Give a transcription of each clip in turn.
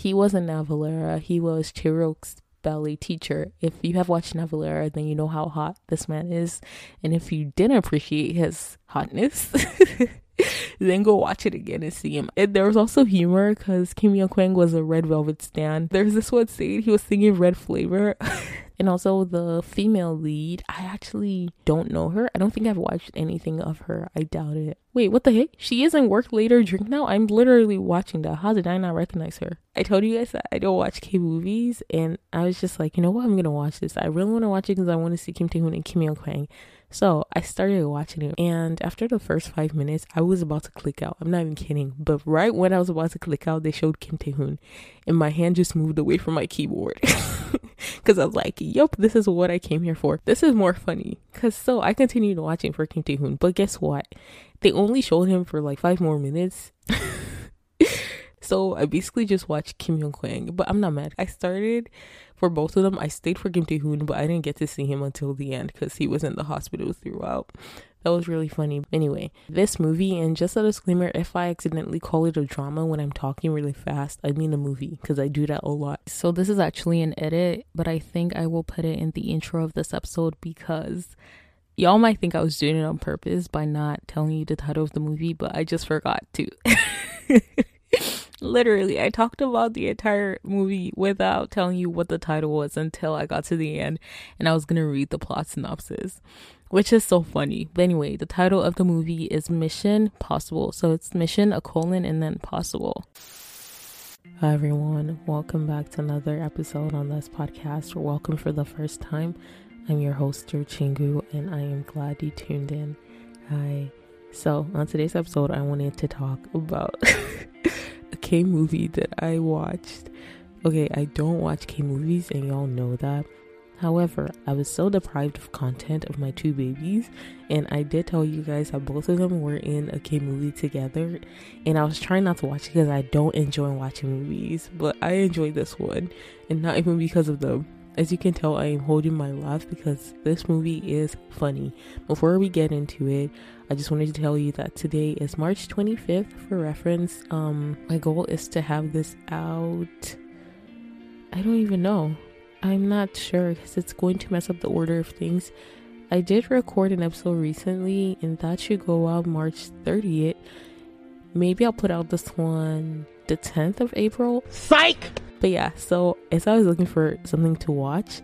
he wasn't Navillera. He was Chirok's ballet teacher. If you have watched Navillera, then you know how hot this man is. And if you didn't appreciate his hotness, then go watch it again and see him. And there was also humor because Kim Young Kwang was a Red Velvet stan. There's this one scene he was singing Red Flavor. and also the female lead, I actually don't know her. I don't think I've watched anything of her. I doubt it. Wait, what the heck? She is in Work Later, Drink Now? I'm literally watching that. How did I not recognize her? I told you guys that I don't watch K movies, and I was just like, you know what? I'm gonna watch this. I really want to watch it because I want to see Kim Tae Hoon and Kim Young Kwang. So I started watching it, and after the first five minutes, I was about to click out. I'm not even kidding. But right when I was about to click out, they showed Kim Tae Hoon, and my hand just moved away from my keyboard because I was like, "Yup, this is what I came here for. This is more funny." Because so I continued watching for Kim Tae Hoon, but guess what? They only showed him for like five more minutes. so I basically just watched Kim Young Kwang, but I'm not mad. I started for both of them, I stayed for Kim Tae Hoon, but I didn't get to see him until the end because he was in the hospital throughout. That was really funny. Anyway, this movie, and just a disclaimer if I accidentally call it a drama when I'm talking really fast, I mean a movie because I do that a lot. So, this is actually an edit, but I think I will put it in the intro of this episode because y'all might think I was doing it on purpose by not telling you the title of the movie, but I just forgot to. Literally, I talked about the entire movie without telling you what the title was until I got to the end and I was gonna read the plot synopsis, which is so funny. But anyway, the title of the movie is Mission Possible. So it's Mission, a colon, and then Possible. Hi everyone, welcome back to another episode on this podcast, welcome for the first time. I'm your host, Joe Chingu, and I am glad you tuned in. Hi. So, on today's episode, I wanted to talk about a K movie that I watched. Okay, I don't watch K movies, and y'all know that. However, I was so deprived of content of my two babies, and I did tell you guys that both of them were in a K movie together, and I was trying not to watch it because I don't enjoy watching movies, but I enjoyed this one, and not even because of them. As you can tell, I am holding my laugh because this movie is funny. Before we get into it, I just wanted to tell you that today is March 25th for reference. Um my goal is to have this out I don't even know. I'm not sure cuz it's going to mess up the order of things. I did record an episode recently and that should go out March 30th. Maybe I'll put out this one the 10th of April. Psych! But yeah, so as I was looking for something to watch,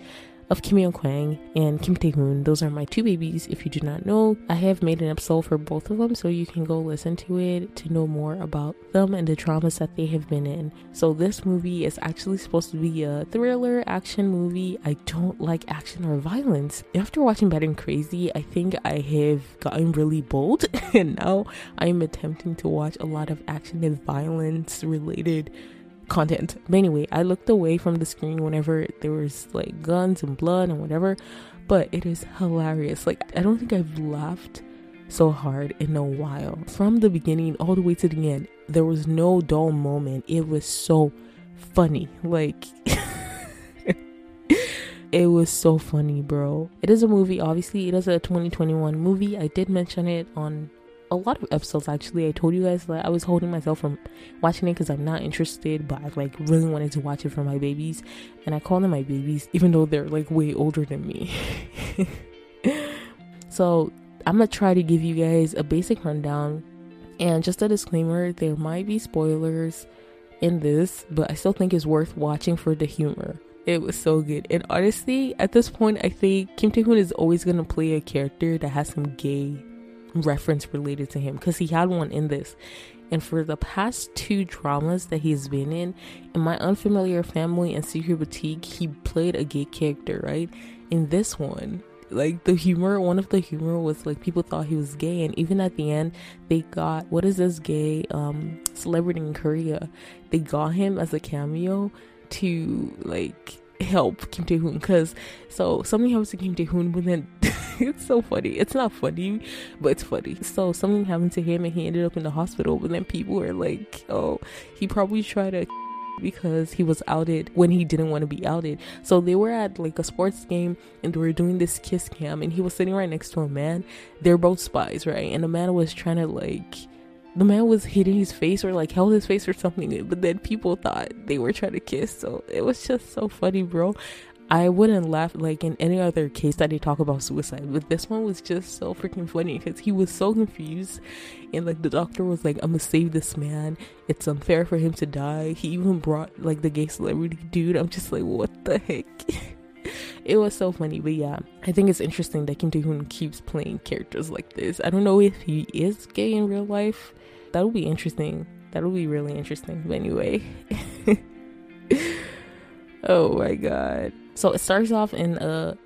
of Kim Young Kwang and Kim Tae Hoon. Those are my two babies. If you do not know, I have made an episode for both of them, so you can go listen to it to know more about them and the traumas that they have been in. So this movie is actually supposed to be a thriller action movie. I don't like action or violence. After watching Bad and Crazy, I think I have gotten really bold, and now I am attempting to watch a lot of action and violence related content. But anyway, I looked away from the screen whenever there was like guns and blood and whatever, but it is hilarious. Like, I don't think I've laughed so hard in a while. From the beginning all the way to the end, there was no dull moment. It was so funny. Like, it was so funny, bro. It is a movie, obviously, it is a 2021 movie. I did mention it on a lot of episodes actually. I told you guys that I was holding myself from watching it because I'm not interested, but I like really wanted to watch it for my babies, and I call them my babies even though they're like way older than me. so I'm gonna try to give you guys a basic rundown, and just a disclaimer: there might be spoilers in this, but I still think it's worth watching for the humor. It was so good. And honestly, at this point, I think Kim Tae Hoon is always gonna play a character that has some gay reference related to him because he had one in this. And for the past two dramas that he's been in, in My Unfamiliar Family and Secret Boutique, he played a gay character, right? In this one, like the humor, one of the humor was like people thought he was gay, and even at the end, they got what is this gay um celebrity in Korea? They got him as a cameo to like help Kim Tae Hoon because so something happens to Kim Tae Hoon, but then it's so funny. It's not funny, but it's funny. So something happened to him and he ended up in the hospital, but then people were like, oh, he probably tried to because he was outed when he didn't want to be outed. So they were at like a sports game and they were doing this kiss cam and he was sitting right next to a man. They're both spies, right? And the man was trying to like the man was hitting his face or like held his face or something, but then people thought they were trying to kiss. So it was just so funny, bro. I wouldn't laugh like in any other case that they talk about suicide, but this one was just so freaking funny because he was so confused, and like the doctor was like, "I'm gonna save this man. It's unfair for him to die." He even brought like the gay celebrity dude. I'm just like, what the heck? it was so funny, but yeah, I think it's interesting that Kim Tae Hoon keeps playing characters like this. I don't know if he is gay in real life. That would be interesting. That'll be really interesting. But anyway. oh my god. So it starts off in a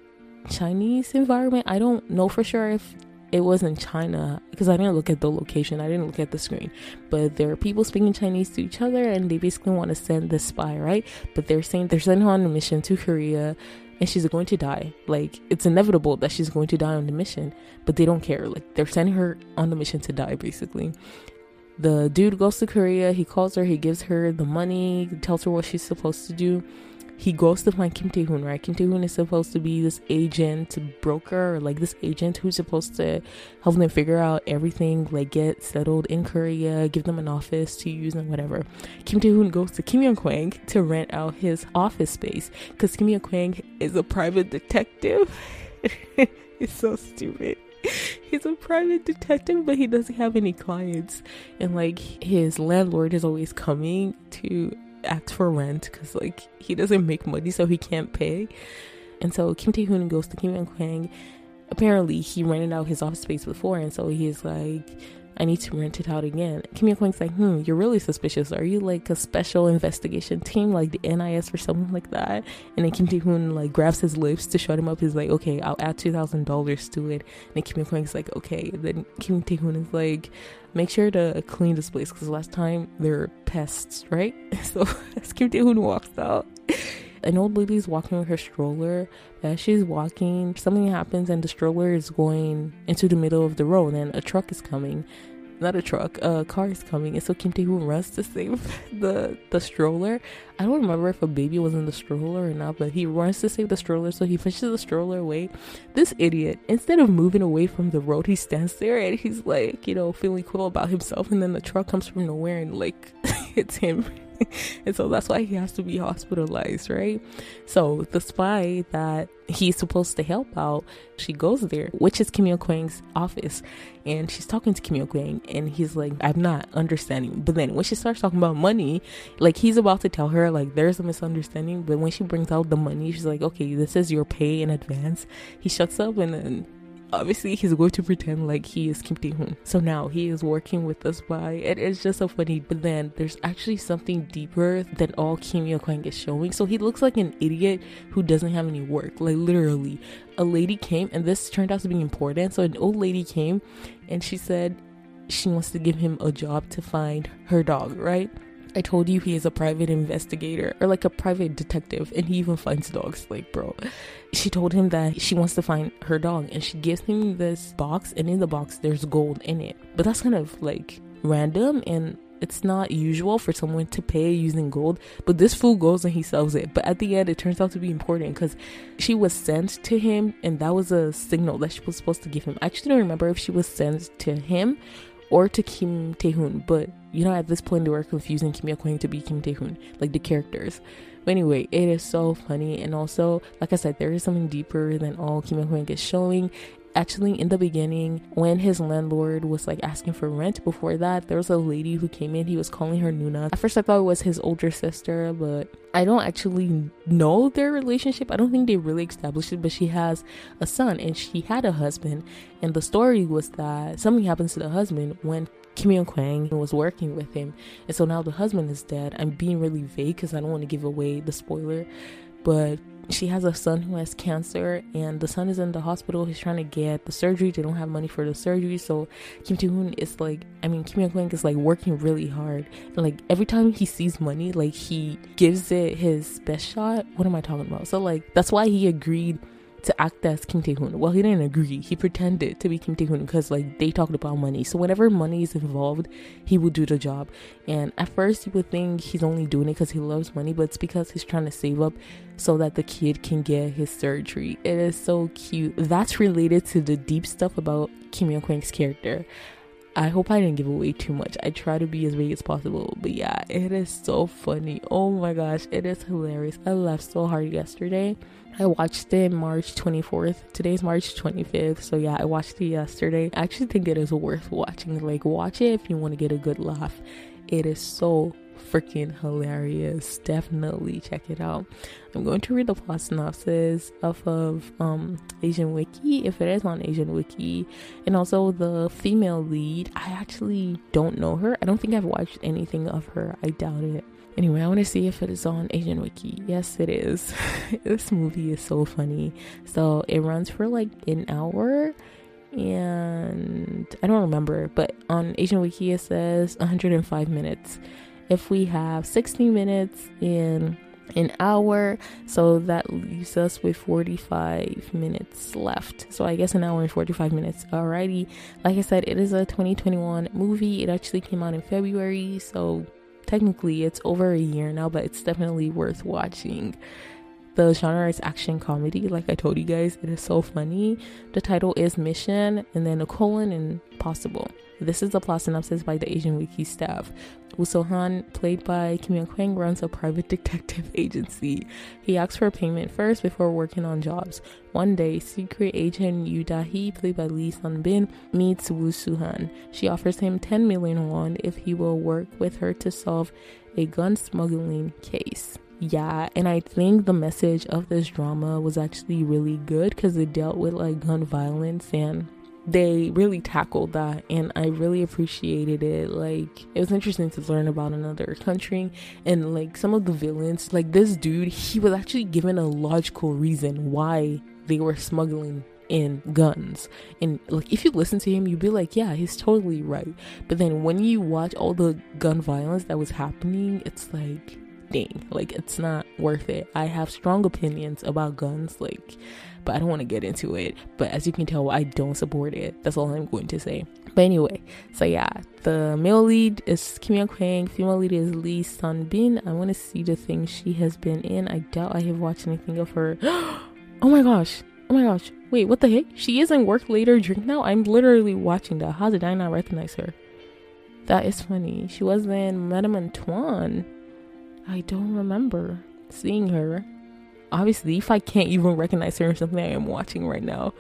Chinese environment. I don't know for sure if it was in China because I didn't look at the location, I didn't look at the screen. But there are people speaking Chinese to each other and they basically want to send the spy, right? But they're saying they're sending her on a mission to Korea and she's going to die. Like it's inevitable that she's going to die on the mission, but they don't care. Like they're sending her on the mission to die basically. The dude goes to Korea, he calls her, he gives her the money, tells her what she's supposed to do he goes to find Kim Tae Hoon, right? Kim Tae Hoon is supposed to be this agent, broker, or like this agent who's supposed to help them figure out everything, like get settled in Korea, give them an office to use and whatever. Kim Tae Hoon goes to Kim Young Kwang to rent out his office space because Kim Young Kwang is a private detective. it's so stupid he's a private detective but he doesn't have any clients. And like his landlord is always coming to ask for rent because like he doesn't make money so he can't pay. And so kim tae-hoon goes to kim Young kwang. Apparently he rented out his office space before and so he's like I need to rent it out again. Kim Young Kwang's like, hmm, you're really suspicious. Are you like a special investigation team, like the NIS or something like that? And then Kim Tae Hoon like grabs his lips to shut him up. He's like, okay, I'll add two thousand dollars to it. And then Kim Young Kwang's like, okay. And then Kim Tae Hoon is like, make sure to clean this place because last time there were pests, right? So as Kim Tae Hoon walks out an old lady's walking with her stroller. As she's walking, something happens and the stroller is going into the middle of the road and a truck is coming not a truck, a car is coming, and so Kim Tae Hoon runs to save the the stroller. I don't remember if a baby was in the stroller or not, but he runs to save the stroller, so he pushes the stroller away. This idiot, instead of moving away from the road, he stands there and he's like, you know, feeling cool about himself, and then the truck comes from nowhere and like hits him and so that's why he has to be hospitalized, right? So the spy that he's supposed to help out, she goes there, which is Young Kwang's office, and she's talking to Young Kwang, and he's like, "I'm not understanding." But then when she starts talking about money, like he's about to tell her like there's a misunderstanding, but when she brings out the money, she's like, "Okay, this is your pay in advance." He shuts up and then obviously he's going to pretend like he is Kim Tae Hoon. So now he is working with the spy. It is just so funny. But then there's actually something deeper than all Kim Yo Kwang is showing. So he looks like an idiot who doesn't have any work. Like literally, a lady came, and this turned out to be important. So an old lady came, and she said she wants to give him a job to find her dog, right? I told you he is a private investigator or like a private detective and he even finds dogs. Like, bro. She told him that she wants to find her dog and she gives him this box and in the box there's gold in it. But that's kind of like random and it's not usual for someone to pay using gold, but this fool goes and he sells it. But at the end, it turns out to be important because she was sent to him, and that was a signal that she was supposed to give him. I actually don't remember if she was sent to him or to Kim Tae Hoon, but you know, at this point, they were confusing Kim Kwang to be Kim Tae Hoon, like the characters. But anyway, it is so funny, and also, like I said, there is something deeper than all Kim Kwang is showing, actually in the beginning when his landlord was like asking for rent before that there was a lady who came in he was calling her nuna. At first i thought it was his older sister but i don't actually know their relationship. I don't think they really established it but she has a son and she had a husband. And the story was that something happens to the husband when Kim Young Kwang was working with him, and so now the husband is dead. I'm being really vague because I don't want to give away the spoiler, but she has a son who has cancer and the son is in the hospital. He's trying to get the surgery. They don't have money for the surgery. So kim tae-hoon is like i mean kim young is like working really hard. And like every time he sees money like he gives it his best shot. What am i talking about? So like that's why he agreed to act as Kim Tae Hoon. Well, he didn't agree. He pretended to be Kim Tae Hoon because like they talked about money. So whenever money is involved, he would do the job. And at first, you would think he's only doing it because he loves money, but it's because he's trying to save up so that the kid can get his surgery. It is so cute. That's related to the deep stuff about Kim Young Kwang's character. I hope I didn't give away too much. I try to be as vague as possible. But yeah, it is so funny. Oh my gosh, it is hilarious. I laughed so hard yesterday. I watched it March 24th. Today's March 25th. So yeah, I watched it yesterday. I actually think it is worth watching. Like watch it if you want to get a good laugh. It is so freaking hilarious. Definitely check it out. I'm going to read the plot synopsis off of um, Asian Wiki, if it is on Asian Wiki, and also the female lead. I actually don't know her. I don't think I've watched anything of her. I doubt it. Anyway, I want to see if it is on Asian Wiki. Yes, it is. this movie is so funny. So it runs for like an hour and I don't remember, but on Asian Wiki it says 105 minutes if we have 60 minutes in an hour so that leaves us with 45 minutes left. So i guess an hour and 45 minutes alrighty like i said it is a 2021 movie. It actually came out in february so technically it's over a year now but it's definitely worth watching. The genre is action comedy like i told you guys. It is so funny. The title is mission and then a colon and possible this is the plot synopsis by the Asian Wiki staff. Woo So-han, played by Kim Young-kwang, runs a private detective agency. He asks for payment first before working on jobs. One day, secret agent Yoo Da-hee, played by Lee Sun-bin, meets Woo So-han. She offers him 10 million won if he will work with her to solve a gun smuggling case yeah and i think the message of this drama was actually really good because it dealt with like gun violence and they really tackled that and I really appreciated it. Like it was interesting to learn about another country and like some of the villains, like this dude, he was actually given a logical reason why they were smuggling in guns. And like if you listen to him, you'd be like, yeah, he's totally right. But then when you watch all the gun violence that was happening, it's like dang, like it's not worth it. I have strong opinions about guns, like but I don't want to get into it. But as you can tell, I don't support it. That's all I'm going to say. But anyway, so yeah, the male lead is Kim Young Kwang, female lead is Lee Sun Bin. I want to see the things she has been in. I doubt I have watched anything of her. oh my gosh. Oh my gosh. Wait, what the heck? She is in Work Later Drink Now? I'm literally watching that. How did I not recognize her? That is funny. She was in Madame Antoine. I don't remember seeing her obviously if I can't even recognize her in something I am watching right now.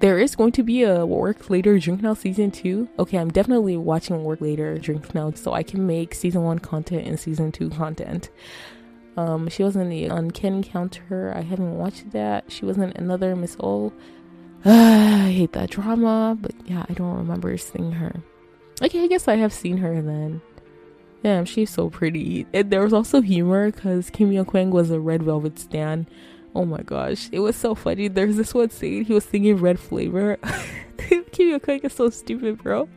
There is going to be a Work Later Drink Now season two. Okay, I'm definitely watching Work Later Drink Now so I can make season one content and season two content. Um, she was in the Uncanny Counter. I haven't watched that. She was in another Miss. Uh, I hate that drama, but yeah, I don't remember seeing her. Okay, I guess I have seen her then. Damn, she's so pretty. And there was also humor because Kim Young Kwang was a red velvet stan. Oh my gosh, it was so funny. There's this one scene he was singing Red Flavor. Kim Young Kwang is so stupid, bro.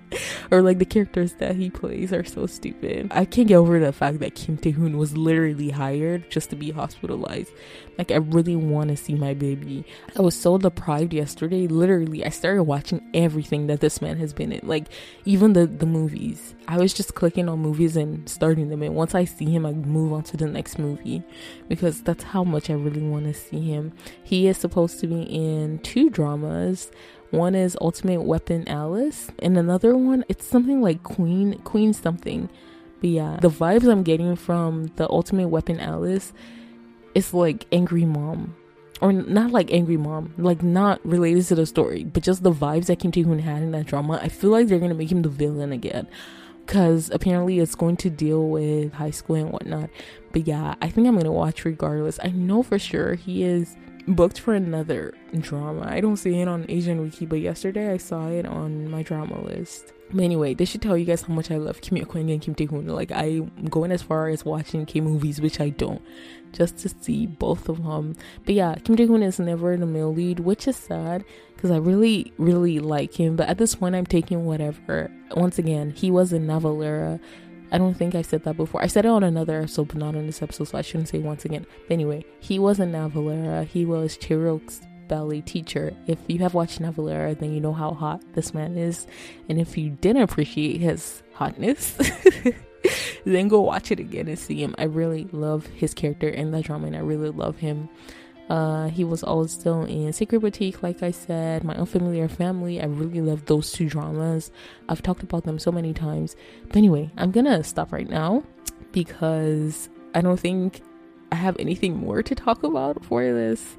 Or like the characters that he plays are so stupid. I can't get over the fact that Kim Tae Hoon was literally hired just to be hospitalized. Like I really want to see my baby. I was so deprived yesterday. Literally, I started watching everything that this man has been in. Like even the the movies. I was just clicking on movies and starting them. And once I see him, I move on to the next movie because that's how much I really want to see him. He is supposed to be in two dramas. One is Ultimate Weapon Alice, and another one it's something like Queen Queen something. But yeah, the vibes I'm getting from the Ultimate Weapon Alice is like Angry Mom. Or not like Angry Mom, like not related to the story, but just the vibes that Kim Tae Hoon had in that drama. I feel like they're gonna make him the villain again because apparently it's going to deal with high school and whatnot. But yeah, I think I'm gonna watch regardless. I know for sure he is booked for another drama. I don't see it on Asian Wiki, but yesterday I saw it on my drama list. But anyway, this should tell you guys how much I love Kim Kwang and Kim Tae Hoon. Like I'm going as far as watching K movies, which I don't, just to see both of them. But yeah, Kim Tae Hoon is never in the male lead, which is sad because I really, really like him. But at this point, I'm taking whatever. Once again, he was in Navillera I don't think I said that before. I said it on another episode, but not on this episode, so I shouldn't say once again. But anyway, he was in Navillera. He was Chae-ryok's ballet teacher. If you have watched Navillera, then you know how hot this man is. And if you didn't appreciate his hotness, then go watch it again and see him. I really love his character in that drama, and I really love him. Uh, he was also in Secret Boutique, like I said, My Unfamiliar Family. I really love those two dramas. I've talked about them so many times. But anyway, I'm gonna stop right now because I don't think I have anything more to talk about for this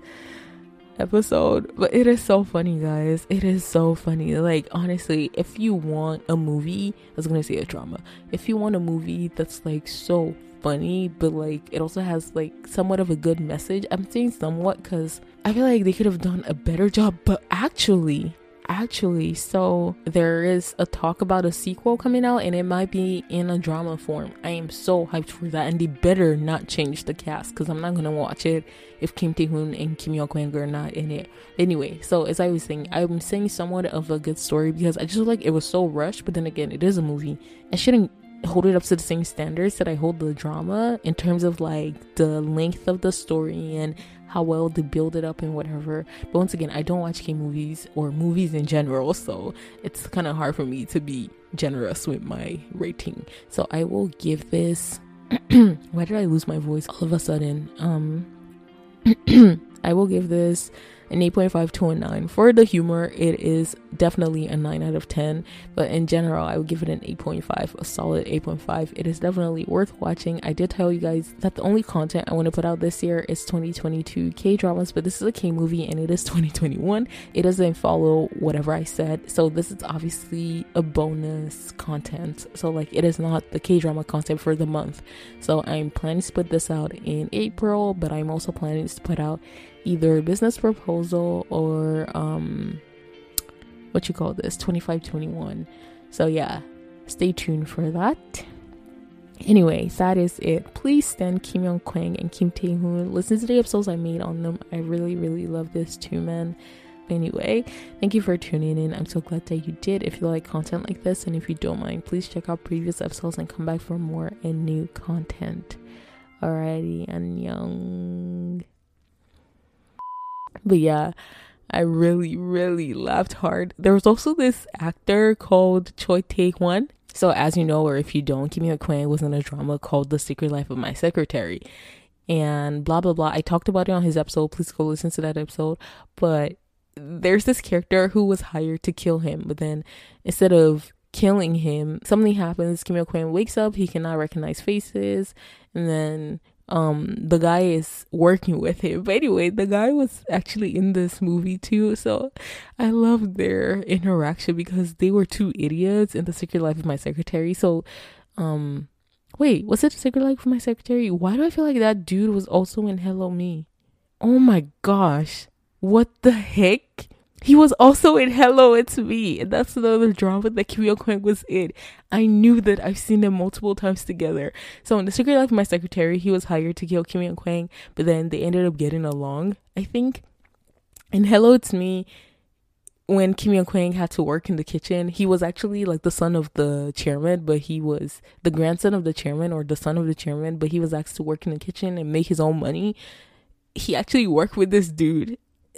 episode. But it is so funny, guys. It is so funny. Like, honestly, if you want a movie, I was gonna say a drama. If you want a movie that's like so funny, but like it also has like somewhat of a good message. I'm saying somewhat because I feel like they could have done a better job, but actually, actually, so there is a talk about a sequel coming out and it might be in a drama form. I am so hyped for that, and they better not change the cast because I'm not gonna watch it if Kim Tae Hoon and Kim Yo Kwang are not in it. Anyway, so as I was saying, I'm saying somewhat of a good story because I just feel like it was so rushed, but then again, it is a movie. I shouldn't hold it up to the same standards that I hold the drama in terms of like the length of the story and how well they build it up and whatever. But once again, I don't watch K movies or movies in general, so it's kind of hard for me to be generous with my rating. So I will give this. Why did I lose my voice all of a sudden? Um, I will give this an 8.5 to a 9. For the humor, it is definitely a 9 out of 10, but in general, I would give it an 8.5, a solid 8.5. It is definitely worth watching. I did tell you guys that the only content I want to put out this year is 2022 K dramas, but this is a K movie and it is 2021. It doesn't follow whatever I said, so this is obviously a bonus content. So, like, it is not the K drama content for the month. So, I'm planning to put this out in April, but I'm also planning to put out either business proposal or um what you call this 2521 so yeah stay tuned for that. Anyway that is it. Please stand kim young kwang and kim tae hoon listen to the episodes i made on them. I really really love this two men anyway thank you for tuning in. I'm so glad that you did. If you like content like this and if you don't mind please check out previous episodes and come back for more and new content. Alrighty and young but yeah, I really, really laughed hard. There was also this actor called Choi Tae Hwan. So, as you know, or if you don't, Kim Yo Kwang was in a drama called The Secret Life of My Secretary. And blah, blah, blah. I talked about it on his episode. Please go listen to that episode. But there's this character who was hired to kill him. But then instead of killing him, something happens. Yo Kwang wakes up. He cannot recognize faces. And then um the guy is working with him. But anyway the guy was actually in this movie too. So i love their interaction because they were two idiots in the secret life of my secretary. So um wait was it the secret life of my secretary? Why do i feel like that dude was also in hello me? Oh my gosh. What the heck he was also in Hello It's Me, and that's another drama that Kim Yo Kwang was in. I knew that I've seen them multiple times together. So in The Secret Life of My Secretary, he was hired to kill Kim Yo Kwang, but then they ended up getting along, I think. In Hello It's Me, when Kim Yo Kwang had to work in the kitchen, he was actually like the son of the chairman, but he was the grandson of the chairman or the son of the chairman, but he was asked to work in the kitchen and make his own money. He actually worked with this dude.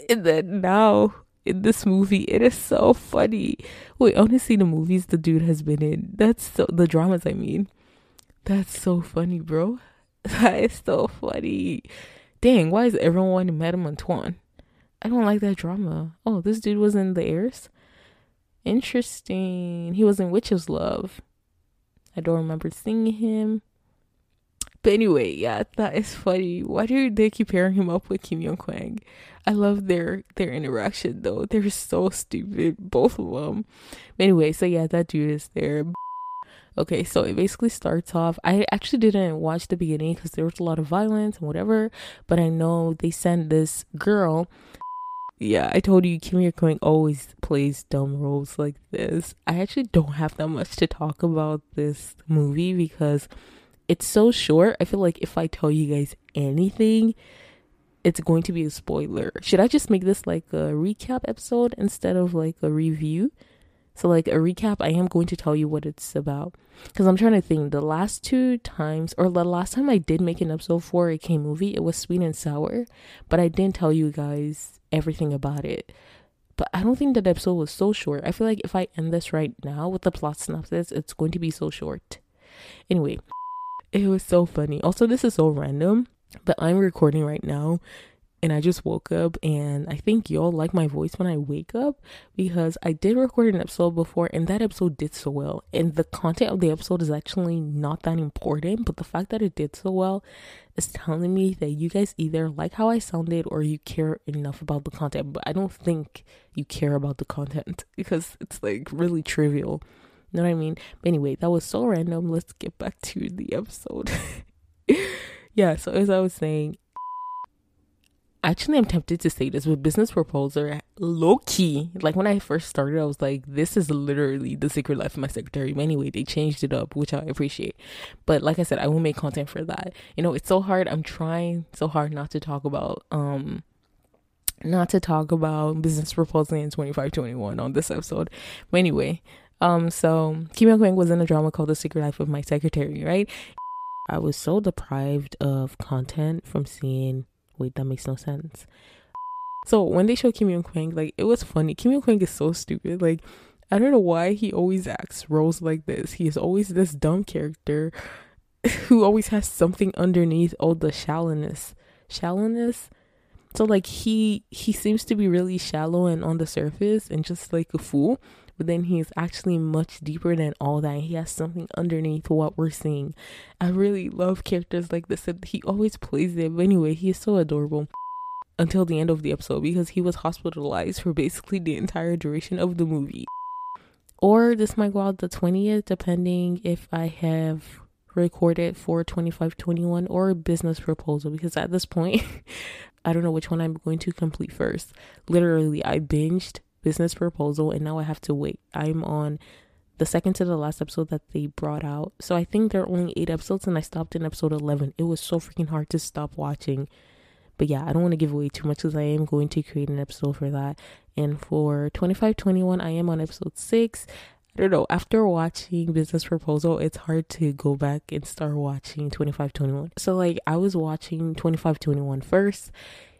And then now in this movie. It is so funny. Wait, see the movies the dude has been in. That's so the dramas I mean. That's so funny, bro. That is so funny. Dang, why is everyone in Madame Antoine? I don't like that drama. Oh, this dude was in The Heirs? Interesting. He was in Witch's Love. I don't remember seeing him. But anyway, yeah, that is funny. Why do they keep pairing him up with Kim Young Kwang? I love their their interaction though. They're so stupid, both of them. But anyway, so yeah, that dude is there. Okay, so it basically starts off. I actually didn't watch the beginning because there was a lot of violence and whatever. But I know they sent this girl. Yeah, I told you Kim Yo Kwang always plays dumb roles like this. I actually don't have that much to talk about this movie because it's so short. I feel like if I tell you guys anything, it's going to be a spoiler. Should I just make this like a recap episode instead of like a review? So, like a recap, I am going to tell you what it's about. Because I'm trying to think, the last two times, or the last time I did make an episode for a K movie, it was Sweet and Sour. But I didn't tell you guys everything about it. But I don't think that episode was so short. I feel like if I end this right now with the plot synopsis, it's going to be so short. Anyway, it was so funny. Also, this is so random, but I'm recording right now and I just woke up and I think y'all like my voice when I wake up because I did record an episode before and that episode did so well. And the content of the episode is actually not that important, but the fact that it did so well is telling me that you guys either like how I sounded or you care enough about the content. But I don't think you care about the content because it's like really trivial. You know what I mean? But anyway, that was so random. Let's get back to the episode. yeah, so as I was saying, actually I'm tempted to say this with business proposal low key. Like when I first started, I was like, this is literally the secret life of my secretary. But anyway, they changed it up, which I appreciate. But like I said, I will make content for that. You know, it's so hard. I'm trying so hard not to talk about um not to talk about business proposal in 2521 on this episode. But anyway, um so Kim Young Kwang was in a drama called The Secret Life of My Secretary, right? I was so deprived of content from seeing Wait, that makes no sense. So when they show Kim Young Kwang, like it was funny. Kim Young Kwang is so stupid. Like I don't know why he always acts roles like this. He is always this dumb character who always has something underneath all the shallowness. Shallowness. So like he he seems to be really shallow and on the surface and just like a fool, but then he's actually much deeper than all that. He has something underneath what we're seeing. I really love characters like this. He always plays it. But anyway, he is so adorable until the end of the episode because he was hospitalized for basically the entire duration of the movie. Or this might go out the 20th, depending if I have recorded for 2521 or business proposal because at this point I don't know which one I'm going to complete first. Literally, I binged business proposal and now I have to wait. I'm on the second to the last episode that they brought out. So I think there are only eight episodes and I stopped in episode 11. It was so freaking hard to stop watching. But yeah, I don't want to give away too much because I am going to create an episode for that. And for 2521, I am on episode 6. I don't know, after watching Business Proposal, it's hard to go back and start watching 2521. So, like, I was watching 2521 first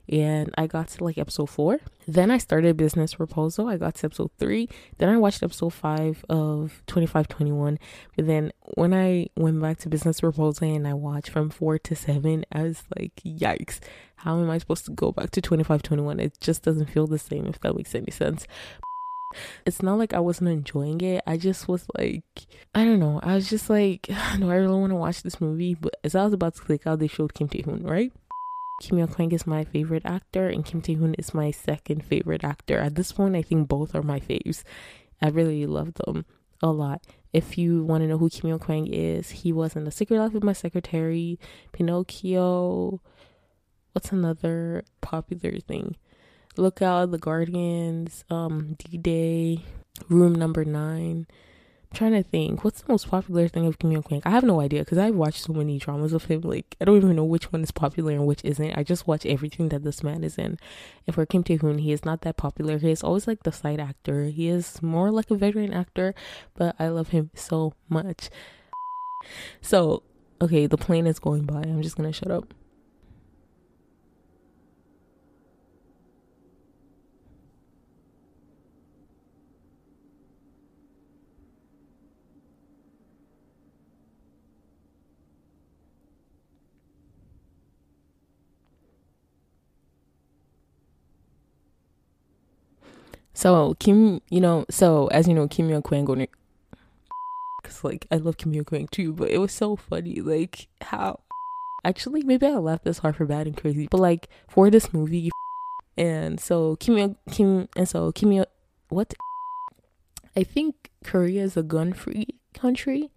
and I got to like episode four. Then I started Business Proposal. I got to episode three. Then I watched episode five of 2521. But then when I went back to Business Proposal and I watched from four to seven, I was like, yikes, how am I supposed to go back to 2521? It just doesn't feel the same, if that makes any sense. It's not like I wasn't enjoying it. I just was like, I don't know. I was just like, no, I really want to watch this movie. But as I was about to click out, they showed Kim Tae Hoon, right? Kim Young Kwang is my favorite actor, and Kim Tae Hoon is my second favorite actor. At this point, I think both are my faves. I really love them a lot. If you want to know who Kim Young Kwang is, he was in The Secret Life of My Secretary, Pinocchio. What's another popular thing? Lookout, The Guardians, um, D Day, Room Number Nine trying to think what's the most popular thing of Kim Young Kwang. I have no idea because I've watched so many dramas of him. Like I don't even know which one is popular and which isn't. I just watch everything that this man is in. And for Kim Tae Hoon, he is not that popular. He is always like the side actor. He is more like a veteran actor, but I love him so much. So okay, the plane is going by. I'm just gonna shut up. So Kim, you know, so as you know, Kim Young Kwang going because like I love Kim Young Kwang too, but it was so funny, like how. Actually, maybe I left this hard for bad and crazy, but like for this movie, and so Kim Young Kim and so Kim Young, what? I think Korea is a gun-free country,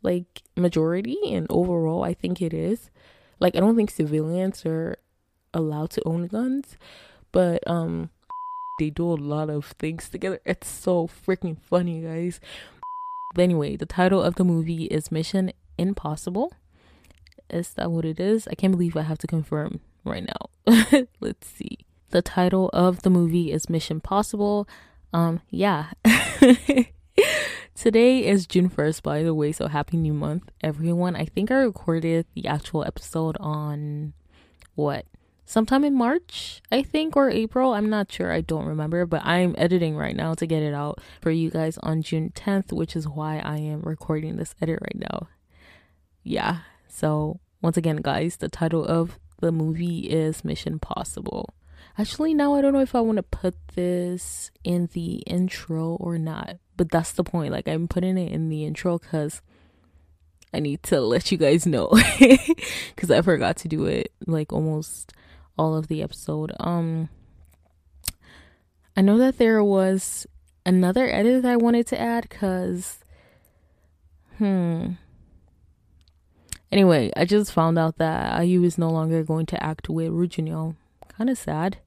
like majority and overall, I think it is. Like I don't think civilians are allowed to own guns, but um they do a lot of things together. It's so freaking funny, guys. But anyway, the title of the movie is Mission Impossible. Is that what it is? I can't believe I have to confirm right now. Let's see. The title of the movie is Mission Possible. Um, yeah. Today is June 1st, by the way, so happy new month, everyone. I think I recorded the actual episode on what? Sometime in March, I think, or April. I'm not sure. I don't remember, but I'm editing right now to get it out for you guys on June 10th, which is why I am recording this edit right now. Yeah. So, once again, guys, the title of the movie is Mission Possible. Actually, now I don't know if I want to put this in the intro or not, but that's the point. Like, I'm putting it in the intro because I need to let you guys know because I forgot to do it like almost all of the episode. Um, I know that there was another edit that I wanted to add because, hmm. Anyway, I just found out that IU is no longer going to act with Ru Junyoung. Kind of sad.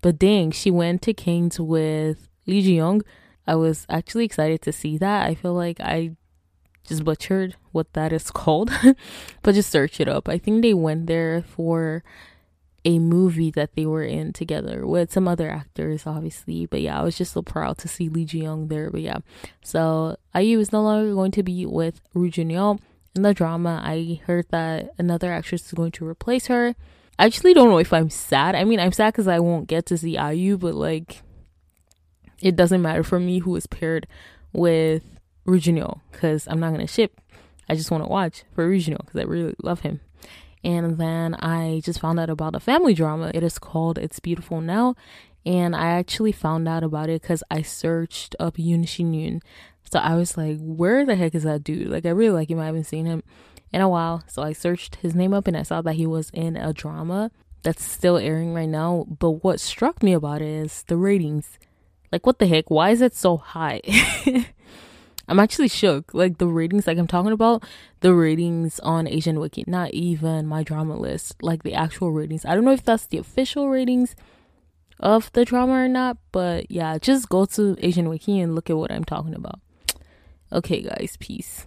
But dang, she went to Kings with Lee Ji Young. I was actually excited to see that. I feel like I just butchered what that is called, but just search it up. I think they went there for a movie that they were in together with some other actors, obviously. But yeah, I was just so proud to see Lee Ji Young there. But yeah, so IU is no longer going to be with Ru Junyoung in the drama. I heard that another actress is going to replace her. I actually don't know if I'm sad. I mean, I'm sad because I won't get to see IU, but like, it doesn't matter for me who is paired with Ru Junyoung because I'm not gonna ship. I just want to watch for Ru Junyoung because I really love him. And then I just found out about a family drama. It is called It's Beautiful Now, and I actually found out about it because I searched up Yoon Shi Yoon. So I was like, where the heck is that dude? Like, I really like him. I haven't seen him in a while. So I searched his name up and I saw that he was in a drama that's still airing right now. But what struck me about it is the ratings. Like, what the heck? Why is it so high? I'm actually shook. Like, the ratings, like I'm talking about, the ratings on Asian Wiki, not even my drama list, like the actual ratings. I don't know if that's the official ratings of the drama or not, but yeah, just go to Asian Wiki and look at what I'm talking about. Okay, guys, peace.